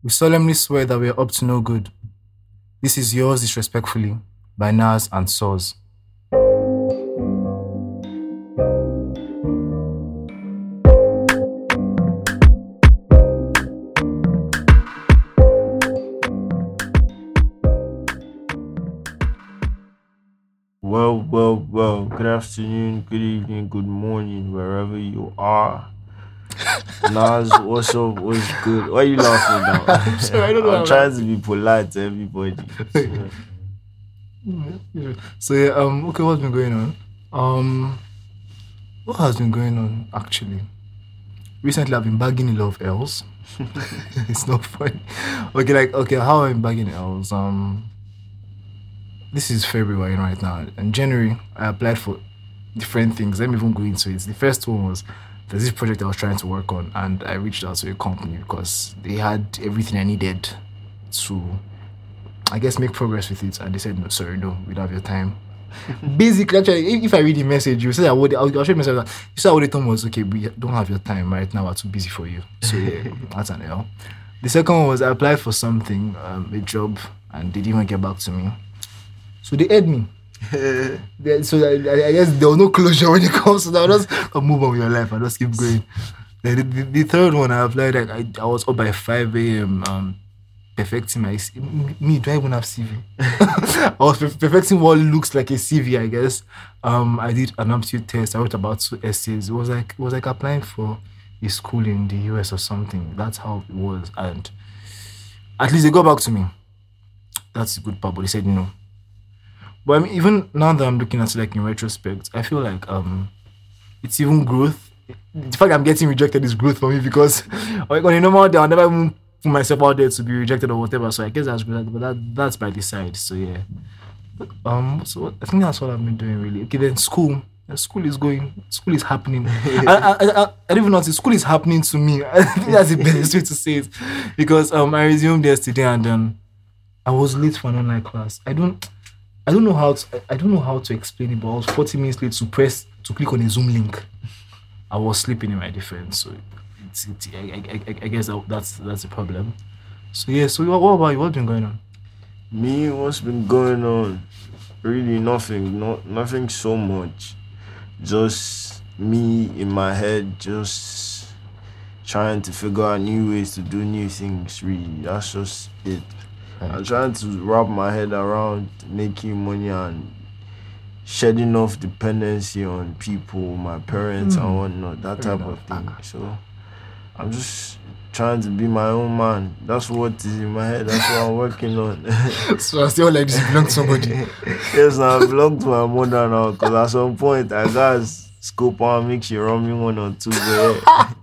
We solemnly swear that we are up to no good. This is yours disrespectfully by Nas and Soz. Well, well, well. Good afternoon, good evening, good morning, wherever you are. Nas, what's up? What's good? Why are you laughing now? I'm sorry, I don't know I'm trying to be polite to everybody. So yeah, um, okay, what's been going on? Um, what has been going on actually? Recently, I've been bagging a lot of L's. it's not funny. Okay, like okay, how am I bagging L's? Um, this is February right now, and January I applied for different things. Let me even go into it. The first one was there's this project I was trying to work on, and I reached out to a company because they had everything I needed to I guess make progress with it. And they said, no, sorry, no, we don't have your time. Basically, actually, if, if I read the message, you say I would, I'll, I'll show you message. that- You said what they told me was, okay, we don't have your time right now. We're too busy for you. So yeah, that's an L. The second one was I applied for something, um, a job, and they didn't even get back to me. So they aired me. So I, I- I guess there was no closure when it comes to that. Just move on with your life and just keep going. The, the, the third one I applied, like, I, I was up by 5 a.m. Um, perfecting my me. Do I even have CV? I was perfecting what looks like a CV, I guess. Um, I did an aptitude test. I wrote about two essays. It was like it was like applying for a school in the US or something. That's how it was, and at least they got back to me. That's a good part, but they said no. But I mean, even now that I'm looking at it, like in retrospect, I feel like um, it's even growth. The fact I'm getting rejected is growth for me because like on a normal day, I'll never even put myself out there to be rejected or whatever. So I guess that's good, but that that's by the side. So yeah. Um. So I think that's what I've been doing really. Okay, then school. School is going. School is happening. I, I, I, I, don't even know. School is happening to me. I think that's the best way to say it, because um I resumed yesterday and um I was late for an online class. I don't. I don't know how to. I don't know how to explain it, but I was 40 minutes late to press to click on a Zoom link. I was sleeping in my defense, so it's, it's I, I, I, I guess that's that's a problem. So yeah. So what, what about you? What's been going on? Me, what's been going on? Really nothing. Not nothing so much. Just me in my head, just trying to figure out new ways to do new things. Really, that's just it. I'm trying to wrap my head around making money and shedding off dependency on people, my parents and hmm. whatnot, that Fair type of thing. So I'm just trying to be my own man. That's what is in my head. That's what I'm working on. so I still like this belong to somebody. yes, I belong to my mother now because at some point I got scope on make she run me one or two.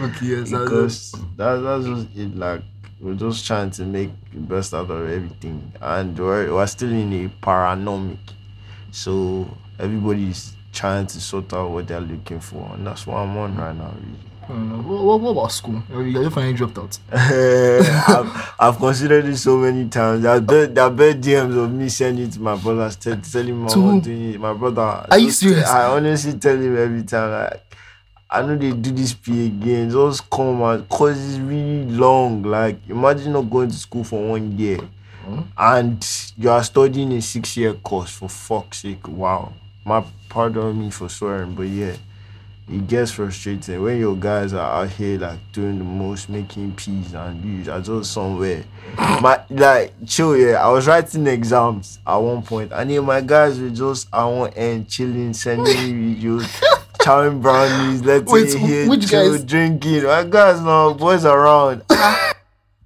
Okay, yes. I- because that, that's just it. Like we're just trying to make the best out of everything, and we're, we're still in a paranomic, so everybody's trying to sort out what they're looking for, and that's what I'm on right now. Really. What, what, what about school? You finally dropped out. I've, I've considered it so many times. There are bad, there are bad DMs of me sending it to my brother, tell, telling him I'm doing it. My brother. Are you serious? I honestly tell him every time, like, I know they do this P again. Just come and cause it's really long. Like, imagine not going to school for one year Hmm? and you are studying a six year course for fuck's sake. Wow. My pardon me for swearing, but yeah it gets frustrating when your guys are out here like doing the most, making peace, and you are just somewhere. My like chill, yeah. I was writing exams at one point, and then my guys were just at one end chilling, sending me videos, chowing brownies, letting Wait, hear which guys? drinking. My guys now, boys around. I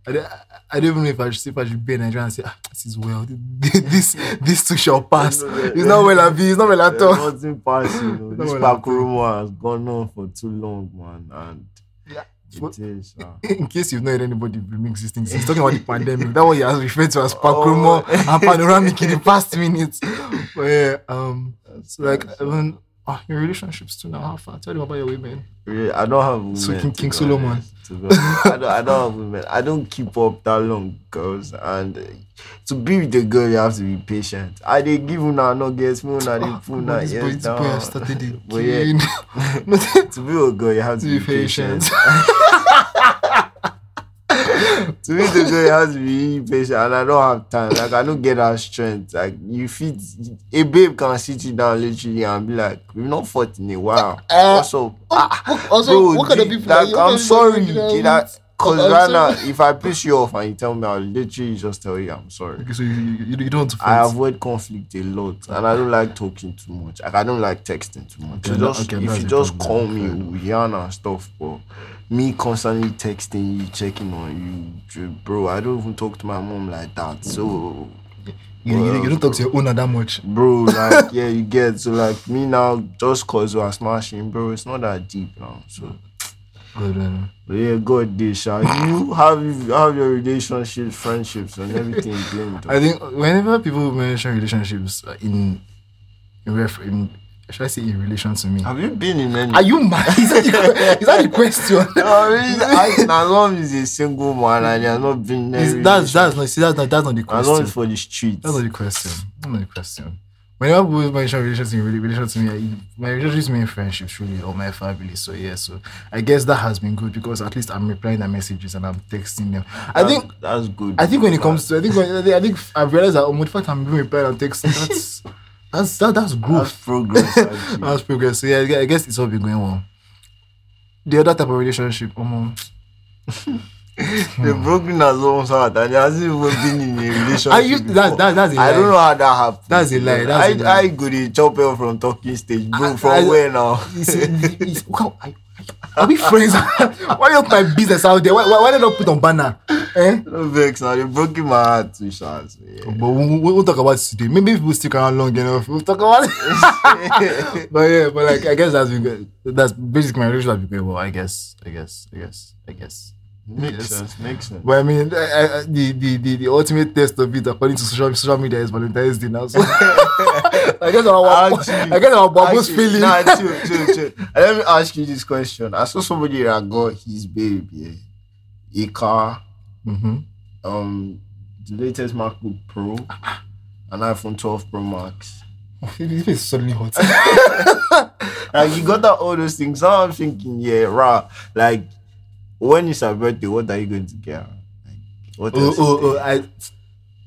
don't, I don't even know if I should, if I should be in Nigeria and say, ah, this is well. This this too shall pass. It's not well at It's not well at all. Nothing passing. You know. This at all. Has gone on for too long, man, and Yeah. it is. uh, In case you've not heard anybody remix these things, he's talking about the pandemic. That what he has referred to as Pakrumo and panoramic in the past minutes. But yeah, um, so like, even, ah, your relationships too now, how far? Tell them about your women. Yeah, I don't have women. So King- King Solomon. honest, to be honest. I, don't, I don't have women. I don't keep up that long, girls. And uh, to be with a girl, you have to be patient. I they give una no guess me una they Ah, put una on, this boy, yes boy has started down. But yeah, to be a girl, you have to, To be be patient. patient. to go, you have to be patient, and I don't have time. Like I don't get that strength. Like you fit a babe can sit you down literally and be like, "We've not fought in a while. Uh, up?" Ah, Also, bro, what kind of people like? I'm sorry. people are you? kid, that because oh, I'm right now, if I piss you off and you tell me, I'll literally just tell you I'm sorry. Okay, so you, you, you don't want to I avoid conflict a lot, and I don't like talking too much. Like I don't like texting too much. Okay, So just okay, if you just call me, we'll yarn and stuff. But me constantly texting you, checking on you, bro. I don't even talk to my mom like that. So, you, you, you don't talk to your owner that much. bro, like yeah, you get so like me now. Just cause we are smashing, bro. It's not that deep now. So. Good, um, But yeah, God, this Sha. You have have your relationships, friendships, and everything blamed. I think whenever people mention relationships uh, in in, ref, in should I say in relation to me? Have you been in any? Are you mad? Is that the, is that the question? No, I, as long as a single man and he has not been in any that's that's not see that's not that's not the question. as for the streets. That's not the question. That's not the question. Whenever people mention relationships in rela- relation to me, I, my relationships mean friendships really or my family. So yeah, so I guess that has been good because at least I'm replying their messages and I'm texting them. I think that's good. I think when it comes to I think when, I think I've realized that oh, the fact I'm being replying and texting that's that's that, that's that's progress. That's progress. So yeah, I I guess it's all been going well. The other type of relationship, um, the broken has almost heart and hasn't even been in a relationship. I used that, that that's a I don't know how that happened. That's a lie, that's I, a lie. I to chop her from talking stage, bro. I- from I- where now? It's, it's, how- I- are we friends? why not my business out there? Why, why, why they not put on banner? Eh? No vex now. They broken my heart too, Sha. So, yeah. But we, we, we'll talk about it today. Maybe if people stick around long enough, we'll talk about it. but yeah, but like I guess that's been good. That's basically my relationship has been well. I guess, I guess, I guess, I guess. Makes sense. Makes sense. But I mean, I, I, the, the the the ultimate test of it, according to social social media, is Valentine's Day now. So I guess our Actually- I guess our bubbles feeling. Nah, chill, chill, chill. Let me ask you this question. I saw somebody that got his babe, yeah, a car, mm-hmm. um, the latest MacBook Pro, an iPhone 12 Pro Max. This is suddenly hot. Like you got that all those things. Now I'm thinking, yeah, rah. Like when is her birthday, what are you going to get? Like, what oh, else? oh, oh, oh I,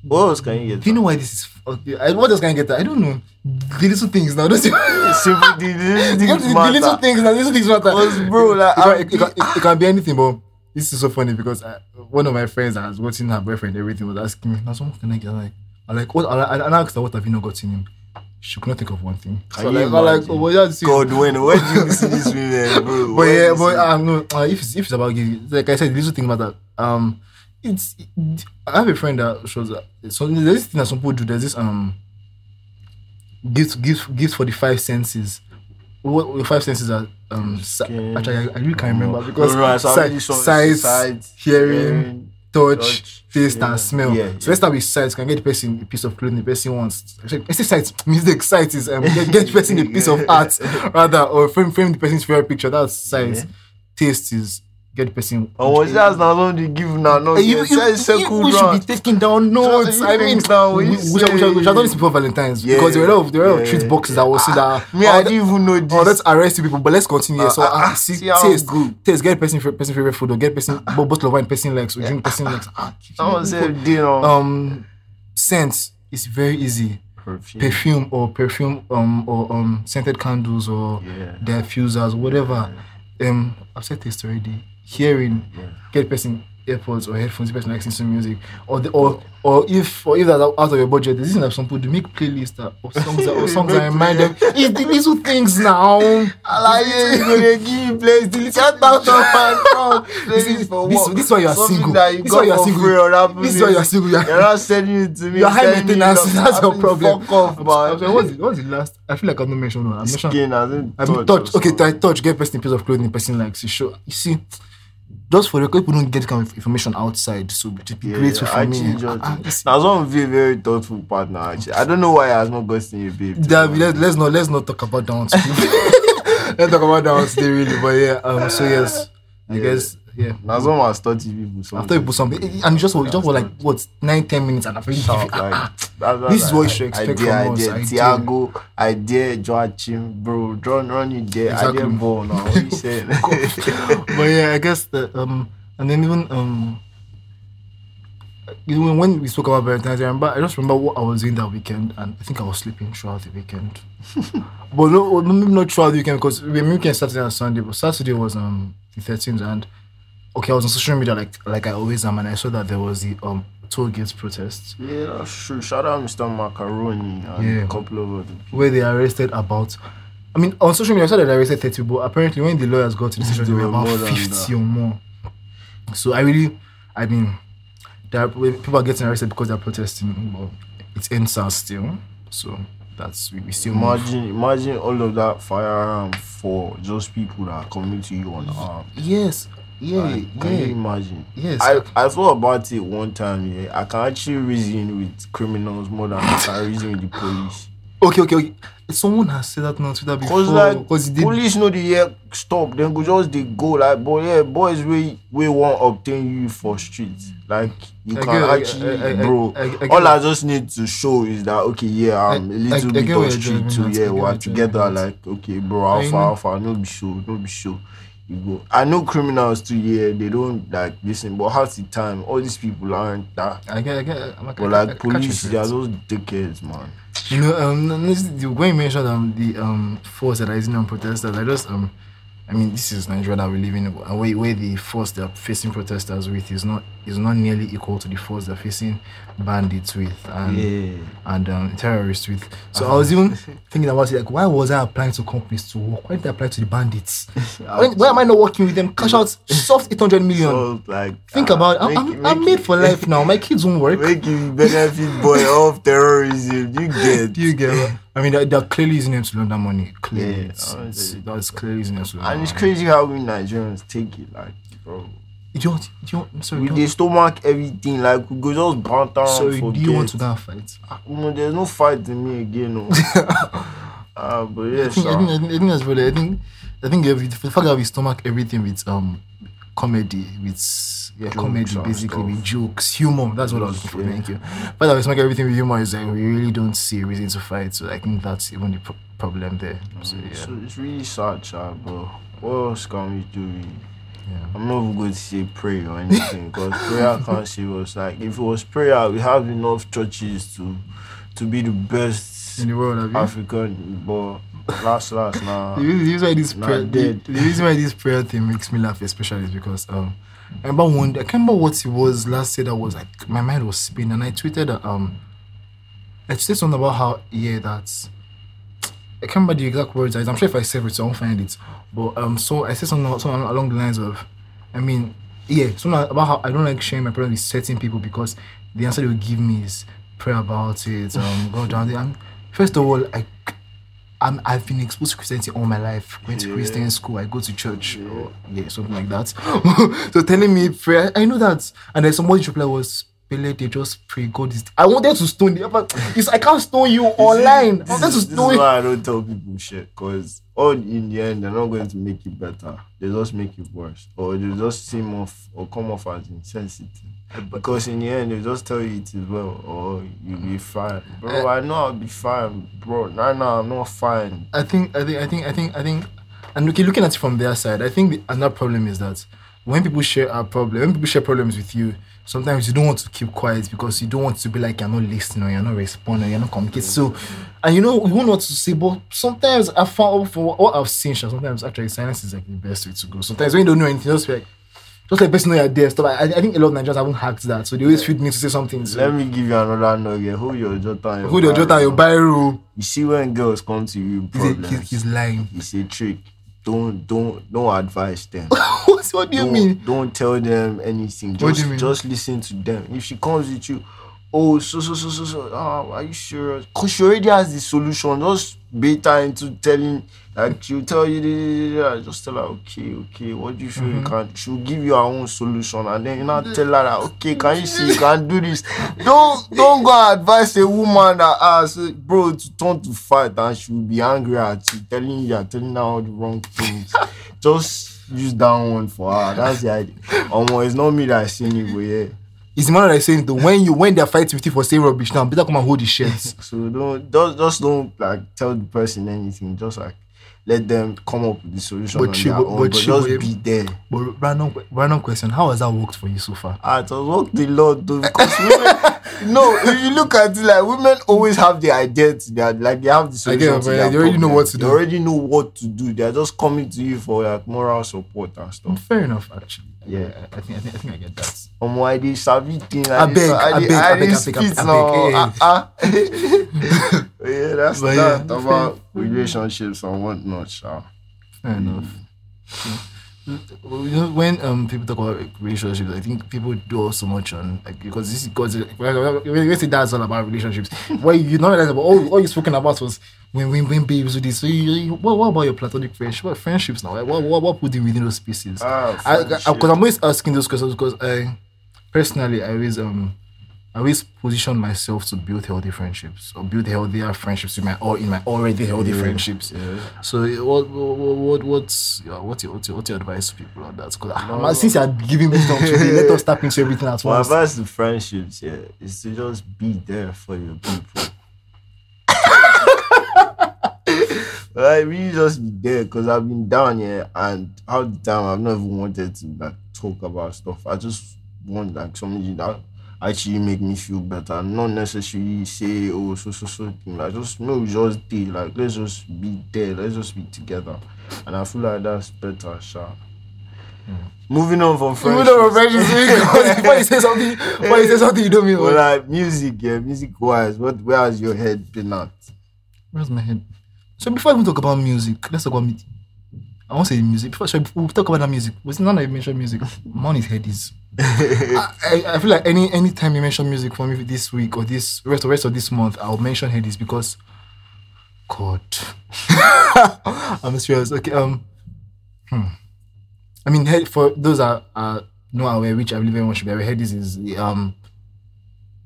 What else can you get? do you know why this is? Okay, I, what else can I get? I don't know. The little things now. Don't you? Simple, the, the, the, the, the, little things now. The little things matter. Because, bro, like, it, it, can, it, it can be anything, but this is so funny because I, one of my friends that has gotten her boyfriend everything was asking me, now so what can I get? Like, I like what? I, I, I asked her what have you not gotten him. She could not think of one thing. Can so you like, like, imagine? oh, well, yeah, see. God, when, when do you see this women, bro? but yeah, but see- um, no, uh, if it's, if it's about giving, like I said, the little thing matter. Um, it's I have a friend that shows that so there's this thing that some people do. There's this um gifts gifts gifts for the five senses. What the five senses are um si- actually I, I really can't remember because No, no, it's si- sight, sight, hearing, hearing, touch, touch, taste, yeah. and smell. Yeah, so let's start with sight. Can get the person a piece of clothing. The person wants. Actually, I say sight. Mistake. Sight is um get, get the person a piece of art rather, or frame frame the person's favorite picture. That's sight. Yeah. Taste is get the person. Oh, was that not only give now? No, you, you, you, we should be taking down notes. I mean, now, we, we should- we, should- we should have done this before Valentine's Yeah, because there were a lot of there were a of treat boxes that will say that. Me, oh, I didn't even know this. Oh, let's arrest people, but let's continue. so, Uh, uh, uh, see, see taste, good. taste, get person person favorite food, or get person bo- bottle of wine person likes, or drink person likes. Ah, Someone said dinner. um, scent is very easy. perfume. Perfume or perfume um or um scented candles or Yeah. diffusers, whatever. Um, I've said taste already. Hearing, Yeah. get person AirPods or headphones, person likes to music, or the, or or if or if that's out of your budget, this is some people to make playlists that, or songs that, or songs that remind them. It's the little things now. Like, yeah, gonna give place, delete out of my phone. This is- this- this is why you are Something single. You This is why you are single. free on Apple This is why you are single. You are- You're not sending it to me. You're high maintenance. That's your problem. Fuck off, I'm sorry, man. what's the, what's the last? I feel like I've not mentioned one. I mentioned. Skin, I touch. mean, touch. Okay, something. touch, touch. Get person a piece of clothing. Person likes you show. You see, just for the people don't get kind of information outside, so just be Yeah, grateful for actually, me. ah, you see. Now, some very, thoughtful partner. Actually, I don't know why he has not gotten you, babe. David, let's, let's not let's not talk about that one let's talk about that one today, really. But yeah, um, so yes, I Yeah. guess yeah. Now, some has thirty people. Something. After you put something, and you just you just for like what nine ten minutes, and give ah, like, ah, what This is what you should expect I dare, from I us. I dare. Thiago, Joachim, bro. John, run you there. I Exactly. dare ball now. What you saying? but yeah, I guess the um, and then even um, know, when we spoke about Valentine's, I remember I just remember what I was doing that weekend, and I think I was sleeping throughout the weekend. but no, maybe not throughout the weekend because we weekend Saturday and Sunday. But Saturday was um the thirteenth, and okay, I was on social media like like I always am, and I saw that there was the um toll gates protests Yeah, that's true. Shout out Mr. Macaroni and Yeah. a couple of other people. where they arrested about. I mean, on social media, I saw that they arrested 30, but apparently, when the lawyers got to the station, There there were about 50 or more. So I really, I mean, there are, people are getting arrested because they're protesting, but it's EndSARS still. So that's, we, we still move. Imagine, imagine all of that firearm for just people that are coming to you on unarmed. Yes, yeah, Like, can you imagine? Yes. I, I thought about it one time. Yeah, I can actually reason with criminals more than I can reason with the police. okay, okay, okay. Someone has said that on Twitter before. Cause like because he did. police know the yeah stop, then go just they go like boy yeah boys we we won't obtain you for streets. Like you I can get- actually I- I- bro. I- I get all I just need to show is that okay yeah I'm a little I- I bit on street too yeah we're together like okay bro I alpha alpha no be show no be show. You go. I know criminals too. Yeah, they don't like listen, but half the time, all these people aren't that. I get, I get, I'm like, But I- I- I like police, they are those dickheads, man. You know, um, this, the, when you mentioned um, the um, force that are using on protesters, I just um, I mean, this is Nigeria that we live in, and where, where the force they're facing protesters with is not is not nearly equal to the force they're facing bandits with and Yeah. and um, terrorists with. So I was even thinking about it, like, why was I applying to companies to work? Why did I apply to the bandits? When, why am I not working with them? Cash out soft 800 million. So, like, Think ah, about it. I'm, make I'm, it- I'm made for life now. My kids won't work. Make you benefit boy of terrorism. You get. You get? I mean, they're, they're clearly using them to launder money. Clearly. Yeah, it's, it's, that's clearly using them to And it's crazy how we Nigerians take it, like, bro. Do you want, do you want, sorry, We do they you, stomach everything, like we go just banter and sorry, do you want to go fight? Ah, no, there's no fight in me again, no. Ah, but I yes, think, I, think, I, think, I think that's really, I think, I think every, the fact that we stomach everything with um comedy, with yeah, Jokes comedy basically, stuff. with jokes, humor. That's what I was looking for. Yeah. Thank you. The fact that we stomach everything with humor is like we really don't see a reason to fight. So I think that's even the pro- problem there. So yeah, So it's really sad, child, but what else can we do? Yeah. I'm not going to say pray or anything because prayer can't save us. Like if it was prayer, we have enough churches to to be the best in the world, have you? African. But last, last, nah. The reason, why this prayer, the, the reason why this prayer thing makes me laugh, especially, is because um, I remember one. I can't remember what it was last year that was like my mind was spinning, and I tweeted that um, I tweeted something about how yeah that's. I can't remember the exact words. I'm sure if I save it, so I won't find it. But um, so I said something, something along the lines of, I mean, yeah, something about how I don't like sharing my problem with certain people because the answer they will give me is pray about it, um, go down there. And first of all, I I'm, I've been exposed to Christianity all my life. Went to Yeah. Christian school. I go to church. Or, yeah, something like that. so telling me prayer, I know that. And then somebody's reply was, Pele, they just pray. God is. I wanted to stone you, but it's, I can't stone you online. I This, wanted to is, this is why I don't tell people shit because all in the end they're not going to make it better. They just make it worse, or they just seem off or come off as insensitive. Because in the end they just tell you it is well, or you'll be fine, bro. Eh. I know I'll be fine, bro. Right now I'm not fine. I think, I think, I think, I think, I think, and okay, looking at it from their side, I think the, another problem is that when people share a problem, when people share problems with you, sometimes you don't want to keep quiet because you don't want to be like you're not listening or you're not responding, or you're not communicating. So, and you know, you won't what to say, but sometimes I found for what I've seen, sometimes actually silence is like the best way to go. Sometimes when you don't know anything, just like, just like person know you're there. Stuff. I, I think a lot of Nigerians haven't hacked that, so they always the need to say something. So, Let me give you another nugget. Hold your jota. and hold your jota, your biro. You see when girls come to you, with He's, a- problems. he's, he's lying. it's a trick. Don't don't don't advise them. what, what do you don't, mean? Don't tell them anything. Just just listen to them. If she comes with you, oh so so so so so ah, are you sure? Cause she already has the solution. Just bait her into telling like she'll tell you just tell her okay, okay, what do you feel Mm-hmm. you can she'll give you her own solution and then you now tell her that okay, can you see you can do this? Don't don't go and advise a woman that asks bro to turn to fight and she will be angry at you, telling you you're telling her all the wrong things. Just use that one for her. That's the idea. Um, it's not me that saying it, but yeah. It's the man that is saying though, when you when they're fighting with you for saying rubbish now, better come and hold the shit. So don't just just don't like tell the person anything. Just like let them come up with the solution But on she- their but- own, but but, just but- be there. But random, random question: How has that worked for you so far? Ah, it has worked a lot though because women. No, if you look at it, like women always have the identity. They are, like they have the solution. to their they already know what to do. They already know what to do. They are just coming to you for like moral support and stuff. Fair enough, actually. Yeah. I, I think I think I think I get that. Um, why they thing? I beg, I beg, I beg, I beg, I beg, Ah, ah. yeah, that's But that yeah, about relationships and whatnot. Sha. Fair enough. You know, when um people talk about relationships, I think people dwell so much on like because this is because when you say that's all about relationships. what you not realize about all, all you spoken about was when when when babes do this. So you, you, what, what about your platonic friendship? What friendships now? What what what put you within those spaces? Ah, I because. I'm always asking those questions because I personally I always um I always position myself to build healthy friendships or build healthier friendships with my or in my already healthy Yeah. friendships. Yeah. So eh, what what what what's yeah, what's your what's your, what's your advice to people on that? Because ah, No. since you're giving wisdom today, let us tap into everything at My once. advice to friendships, yeah, is to just be there for your people. like really just be there because I've been down here and half the time I've not even wanted to like talk about stuff. I just want like somebody that actually make me feel better. Not necessarily say oh so so so thing. Like just no just be like let's just be there, let's just be together. And I feel like that's better, sha. Hmm. Moving on from You friendships. know, friendships. Before you say something, before you say something, you don't mean. Well, like music, yeah, music wise, what where has your head been at? Where's my head? So before I even talk about music, let's talk about me. I won't say music. Before we'll talk about that music. Was none of you mentioned music? Man, his head is. I, I, feel like any any time you mention music for me this week or this rest of rest of this month, I'll mention Headies because God. I'm serious. Okay, um hmm. I mean head for those that are not aware, which I believe everyone should be aware, Headies is the, um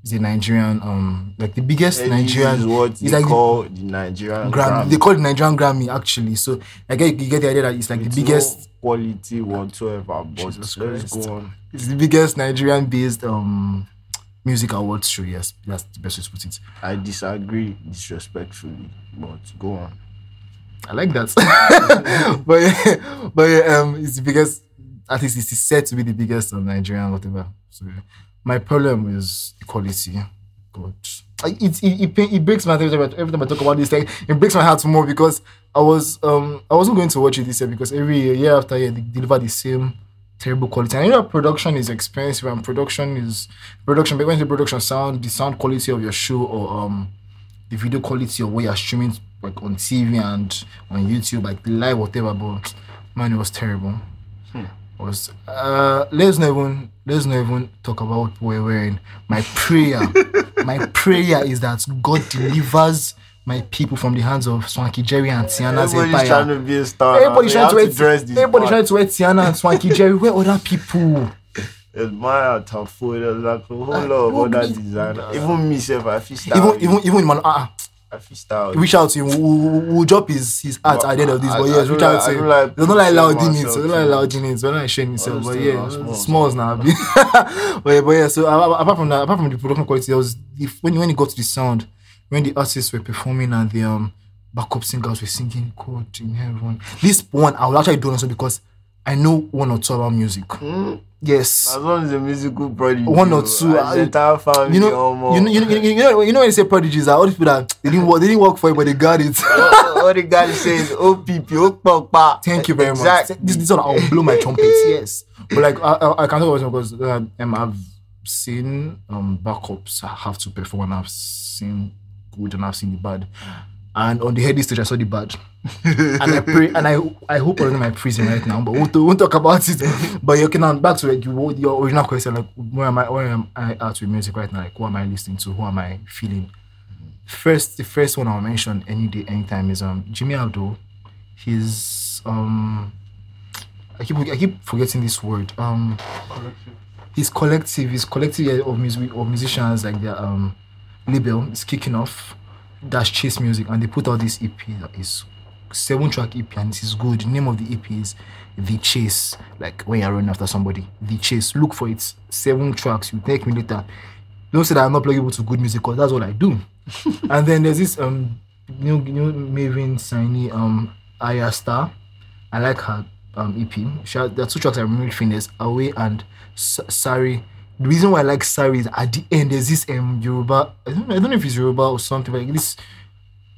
is a Nigerian um like the biggest Nigerian is what they like call the Nigerian Grammy. They call it Nigerian Grammy actually. So I get you get the idea that it's like It's the biggest no quality whatsoever. But Jesus let's go on. it's the biggest Nigerian based um music awards show, yes. That's the best way to put it. I disagree disrespectfully, but go on. I like that. but yeah, but yeah, um it's the biggest at least it's said to be the biggest um, Nigerian whatever. So yeah. My problem is equality. God. It, it, it, it breaks my heart every time I- I talk about this thing. It breaks my heart more because I was um I wasn't going to watch it this year because every year, year after year they deliver the same terrible quality. And you know production is expensive and production is production but when the production sound the sound quality of your show or um the video quality of what you're streaming like on TV and on YouTube, like live whatever, but man, it was terrible. Was uh let's not even let's not even talk about what we're wearing. My prayer, my prayer is that God delivers my people from the hands of Swanky Jerry and Tiannah's Everybody's empire. trying to be a star. Everybody's trying to wear dress everybody's trying to wear Tiannah and Swanky Jerry. Where other people? admire Tafo. There's like a whole lot of nobody- other designers. Even me, self, I feel. Even even even man, uh, I feel reach out to him. We'll, we'll, drop his his art at the end of this. I- But yes, don't reach out to him. don't like don't like loud in it. myself So they don't like loud in it. They're not sharing himself. But yeah, things are small, smalls now. but yeah, but yeah. So apart from that, apart from the production quality, there was if when when it got to the sound, when the artists were performing and the um backup singers were singing "God in Heaven." This one I will actually do also because I know one or two about music. Hmm? Yes. As long as a musical prodigy. One or two. I- entire family. You know, you know, you know, you know, you know when you say prodigies, are all the people that they didn't work, they didn't work for it, but they got it. all, the guy says, "Oh, PP, oh, papa." Thank you very exactly. much. This, this one, I'll blow my trumpet. Yes, but like I, I, I can talk about it because uh, um, I've seen um backups have to perform, and I've seen good and I've seen the bad. And on the heady stage, I saw the bad, and I pray and I I hope I'm in my prison right now, but we won't, we won't talk about it. But okay, now back to like you, your original question, like where am I? Where am I at with music right now? Like who am I listening to? Who am I feeling? First, the first one I'll mention any day, anytime is um Jimmy Abdul. He's um I keep I keep forgetting this word. Um his collective, his collective of music of musicians like their um label is kicking off. That's Chase Music and they put out this EP that is seven track EP and it is good. The name of the EP is The Chase. Like when you're running after somebody. The Chase. Look for it. Seven tracks. You take me later. Don't say that I'm not pluggable to good music because that's what I do. and then there's this um new new Mavin Siny um Ayra Starr. I like her um, EP. She has, there are two tracks I remember famous, Away and S- Sare. The reason why I like Sare is at the end there's this um Yoruba. I don't know, I don't know if it's Yoruba or something, like this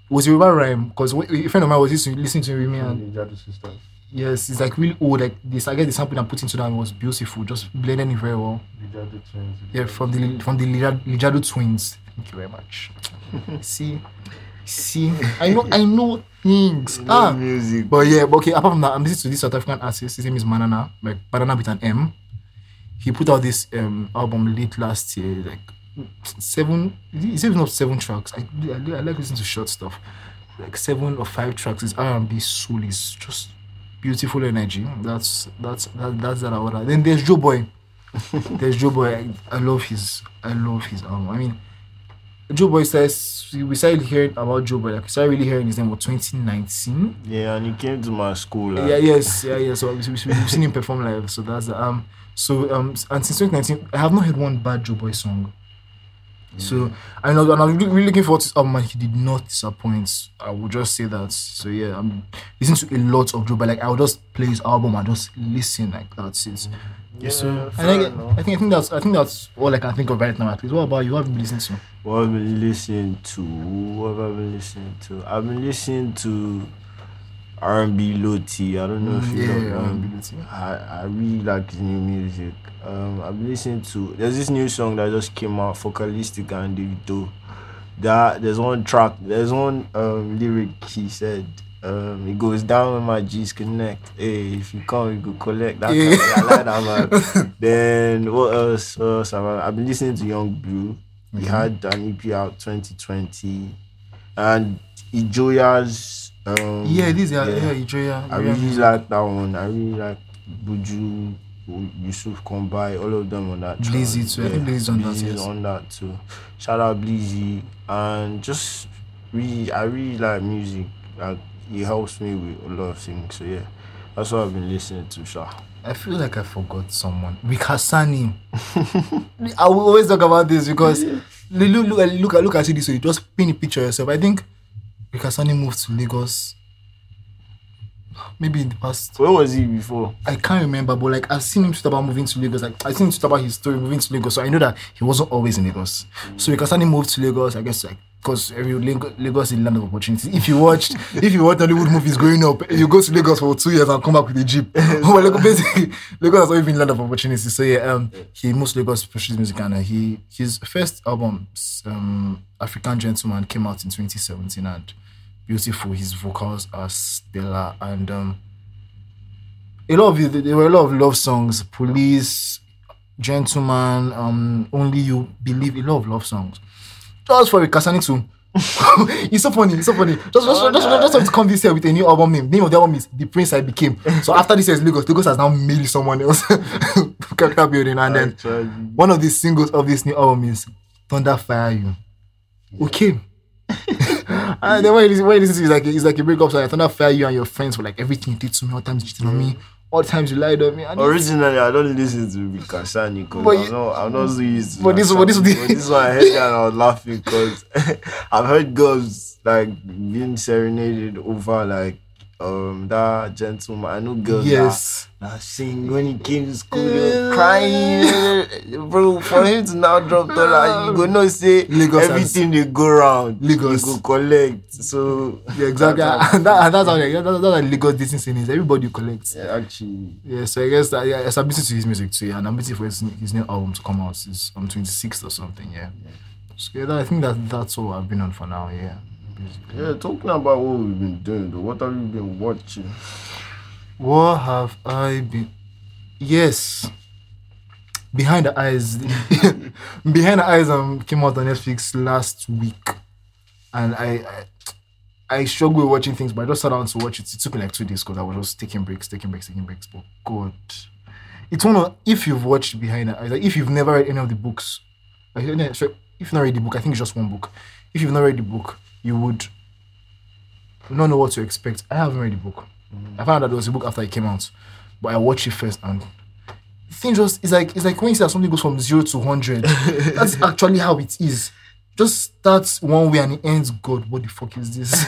was Yoruba rhyme because a friend of mine was listening, to me and yes, it's like really old. Like this, I guess the sample I put into that was beautiful, just blended it very well. Twins. Yeah, from the from the Lija- Lijadu twins. Thank you very much. see, see, I know, I know things. Ah, music. but yeah, but okay. Apart from that, I'm listening to this South African artist. His name is Manana, like Banana with an M. He put out this um album late last year, like seven. He said not seven tracks. I, I, I like listening to short stuff, like seven or five tracks. It's R&B soul. It's just beautiful energy. That's that's that, that's that I order. Then there's Joeboy. there's Joeboy. I, I love his. I love his album. I mean, Joeboy says we started hearing about Joe Boy. Like we started really hearing his name in 2019. Yeah, and he came to my school. Like, Yeah, yes, yeah, yeah. So we, we've seen him perform live. So that's the, um. So um, and since 2019, I have not heard one bad Joeboy song. So I know, and I'm really, looking forward to this album. And he did not disappoint. I will just say that. So yeah, I'm listening to a lot of Joeboy. Like I will just play his album and just listen. Like that's it. Yeah, so I think, enough. I think I think that's I think that's all I can think of right now. At least. What about you? What have you been listening to? What have I been listening to? What have I been listening to? I've been listening to R&B Loti. I don't know if you Mm, yeah, know yeah. R&B Loti. I, I really like his new music. Um, I've been listening to. There's this new song that just came out, Focalistic and Davido. That there's one track. There's one um lyric he said. Um, it goes down when my G's connect. Hey, if you come, you go collect. That Yeah. kind of, I like that man. then what else? What else I, I've been listening to Young Blue. He Mhm. had an EP out 2020, and Ijoya's. Um, Yeah, this yeah yeah Ijoya. I really like that one. I really like Buju, Yusuf Kombai, all of them on that. track. Blizzy too. I think Blizzy's on that, yes. on that too. Shout out Blizzy, and just really, I really like music. Like it helps me with a lot of things. So yeah, that's what I've been listening to. Sha. I feel like I forgot someone. Ric Hassani. I will always talk about this because look, look, look, look, look at this way. Just paint a picture yourself. I think Ric Hassani moved to Lagos. Maybe in the past. Where was he before? I can't remember, but like I've seen him talk about moving to Lagos. Like I've seen him talk about his story moving to Lagos. So I know that he wasn't always in Lagos. So Ric Hassani moved to Lagos, I guess like because every Lagos, is the land of opportunities. If you watched, if you watch Hollywood movies growing up, you go to Lagos for two years and come back with a jeep. well, Lagos, basically, Lagos has always been land of opportunities. So yeah, um, he moved to Lagos to pursue music, and uh, he his first album, um, African Gentleman, came out in 2017, and beautiful. His vocals are stellar, and um, a lot of it, there were a lot of love songs, Police, Gentleman, um, Only You Believe, a lot of love songs. Just for a Kasani too. it's so funny, it's so funny. Just, just, just, just, just have to come this year with a new album name. Name of the album is The Prince I Became. So after this year's Lagos, Lagos has now made someone else character building. And then Actually. one of the singles of this new album is Thunder Fire You. Okay. and then when listen, when you listen to it, it's like it's like a breakup song. I Thunder Fire You and your friends for like everything you did to me, all times you cheated on me, mm. all times you lied on me. And Originally, I don't listen to because But I'm not, I'm not so used to but this- but this-. But this one I heard that and I was laughing because I've heard girls like being serenaded over like um that gentleman. I know girls yes. that, that sing when he came to school, they were crying, bro. For him to now drop dollar, you go know say Lagos has- everything they go round, Lagos. you go collect. So Yeah, exactly. that's- and, that, and that's how like, that's, that's how Lagos dating scene is. Everybody collects. yeah, actually. Yeah, so I guess that yeah, I'm listening to his music too, yeah, and I'm waiting for his, his new album to come out. It's on 26th or something, yeah. So yeah, that, I think that that's all I've been on for now, yeah. Yeah, talking about what we've been doing, though. What have you been watching? What have I been? Yes. Behind the Eyes. Behind the Eyes um came out on Netflix last week. And I I, I struggle with watching things, but I just sat down to watch it. It took me like two days because I was just taking breaks, taking breaks, taking breaks. But God. It's one of if you've watched Behind the Eyes, like if you've never read any of the books, if you've not read the book, I think it's just one book. If you've not read the book, you would not know what to expect. I haven't read the book. Mm. I found out there was a book after it came out, but I watched it first and things just it's like it's like when you say that something goes from zero to hundred. that's actually how it is. Just starts one way and it ends God. What the fuck is this?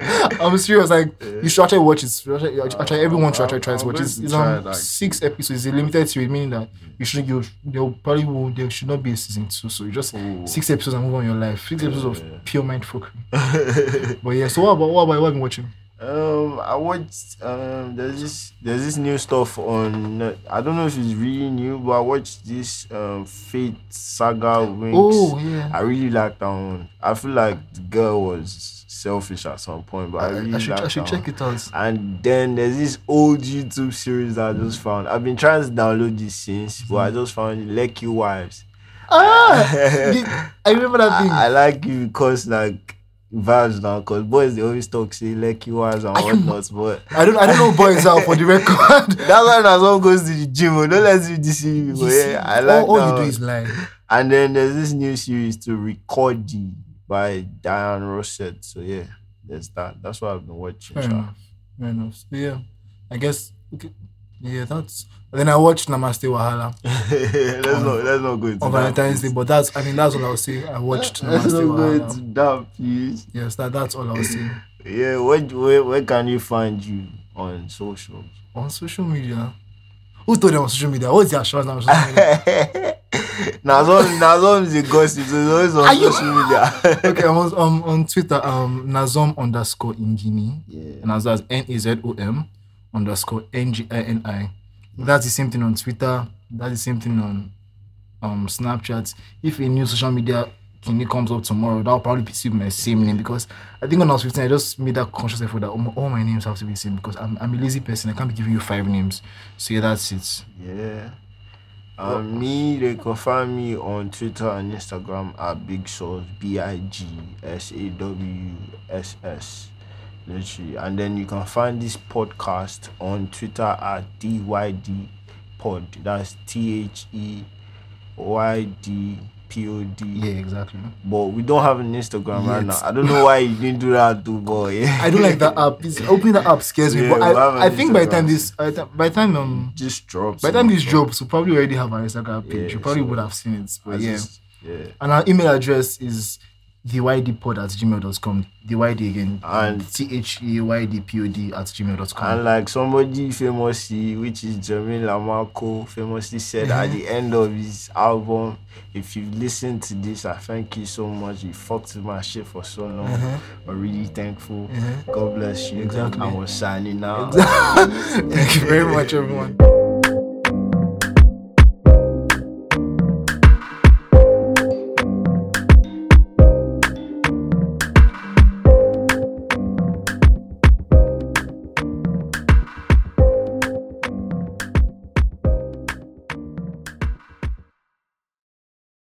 I'm serious. Like you should actually watch it. Actually, actually, everyone should uh, actually try to watch it. It's try on that. six episodes. It's a limited series, meaning that you should you there probably will there should not be a season two. So you just Ooh. six episodes and move on your life. Six episodes Yeah. of pure mind fuckery. But yeah. So what about what about what have you been watching? Um, I watched. Um, there's this. There's this new stuff on. I don't know if it's really new, but I watched this. Um, Fate Saga Winx. Oh yeah. I really like that one. I feel like the girl was selfish at some point, but I, I, really I should like I should that check one. it out. And then there's this old YouTube series that I just found. I've been trying to download this since, but Mm-hmm. I just found Lucky Wives. Ah, I remember that thing. I, I like you because like vibes now, because boys they always talk say Lucky Wives and whatnot, but I don't I don't know boys out for the record. that's why now someone goes to the gym. oh, Don't let you deceive me. But yeah, I like all, all that you do is lie. And then there's this new series to Record D by Diane Russet. So yeah, there's that. That's what I've been watching. Fair enough. Fair enough. So, yeah, I guess. Okay. Yeah, that's. Then I watched Namaste Wahala let's not let's not go into on Valentine's Day, but that's. I mean, that's all I'll say. I watched Let's not Namaste go into Wahala. that, please. Yes, that that's all I'll say. Yeah, where, where where can you find you on socials? On social media. Who told them on social media? What's their assurance on social media? now some now is a gossip, so it's always on Are you- social media. okay, I'm on, um, on Twitter, um, Nazom underscore Ngini. yeah. And as that's N A Z O M underscore N G I N I. That's the same thing on Twitter. That's the same thing on um Snapchat. If a new social media kidney comes up tomorrow, that'll probably be still my same name because I think when I was 15, I just made that conscious effort that all my, all my names have to be the same because I'm, I'm a lazy person. I can't be giving you five names. So yeah, that's it. Yeah. Um, me, they can find me on Twitter and Instagram at Big Sauce, B I G S A W S S. Literally. And then you can find this podcast on Twitter at DYD Pod. That's T H E Y D P O D. Yeah, exactly. But we don't have an Instagram right now. I don't know why you didn't do that too, boy. I don't like that app. It's, opening the app scares me. Yeah, but I, I think by the time this, by the time- by the time um, Just drops. by the time this drops, we probably already have our Instagram page. Yeah, you probably so- would have seen it. But yeah. Yeah. And our email address is thewydpod at gmail.com. Thewyd again. And- T H E Y D P O D at gmail.com. And like somebody famously, which is Jermaine Lamarr Cole, famously said at the end of his album, if you listen to this, I thank you so much. You fucked with my shit for so long. Uh-huh. I'm really thankful. Uh-huh. God bless you. Exactly. I was signing out. Thank you very much, everyone.